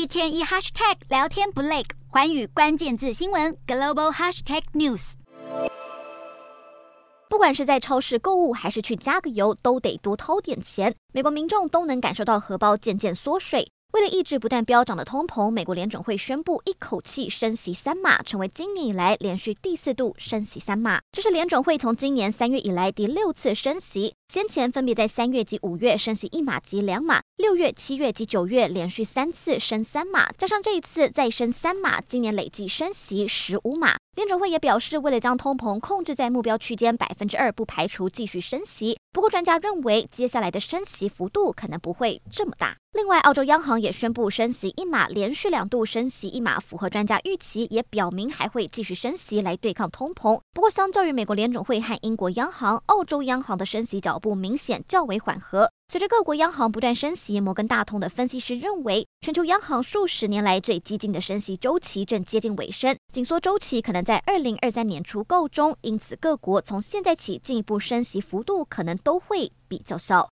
一天一 hashtag 聊天不累，寰宇关键字新闻 global hashtag news。不管是在超市购物，还是去加个油，都得多掏点钱。美国民众都能感受到荷包渐渐缩水。为了抑制不断飙涨的通膨，美国联准会宣布一口气升息三码，成为今年以来连续第四度升息三码。这是联准会从今年三月以来第六次升息，先前分别在三月及五月升息一码及两码，六月、七月及九月连续三次升三码，加上这一次再升三码，今年累计升息十五码。联准会也表示，为了将通膨控制在目标区间百分之二，不排除继续升息。不过，专家认为，接下来的升息幅度可能不会这么大。另外，澳洲央行也宣布升息一码，连续两度升息一码，符合专家预期，也表明还会继续升息来对抗通膨。不过，相较于美国联准会和英国央行，澳洲央行的升息脚步明显较为缓和。随着各国央行不断升息，摩根大通的分析师认为，全球央行数十年来最激进的升息周期正接近尾声，紧缩周期可能在二零二三年初告终，因此各国从现在起进一步升息幅度可能都会比较小。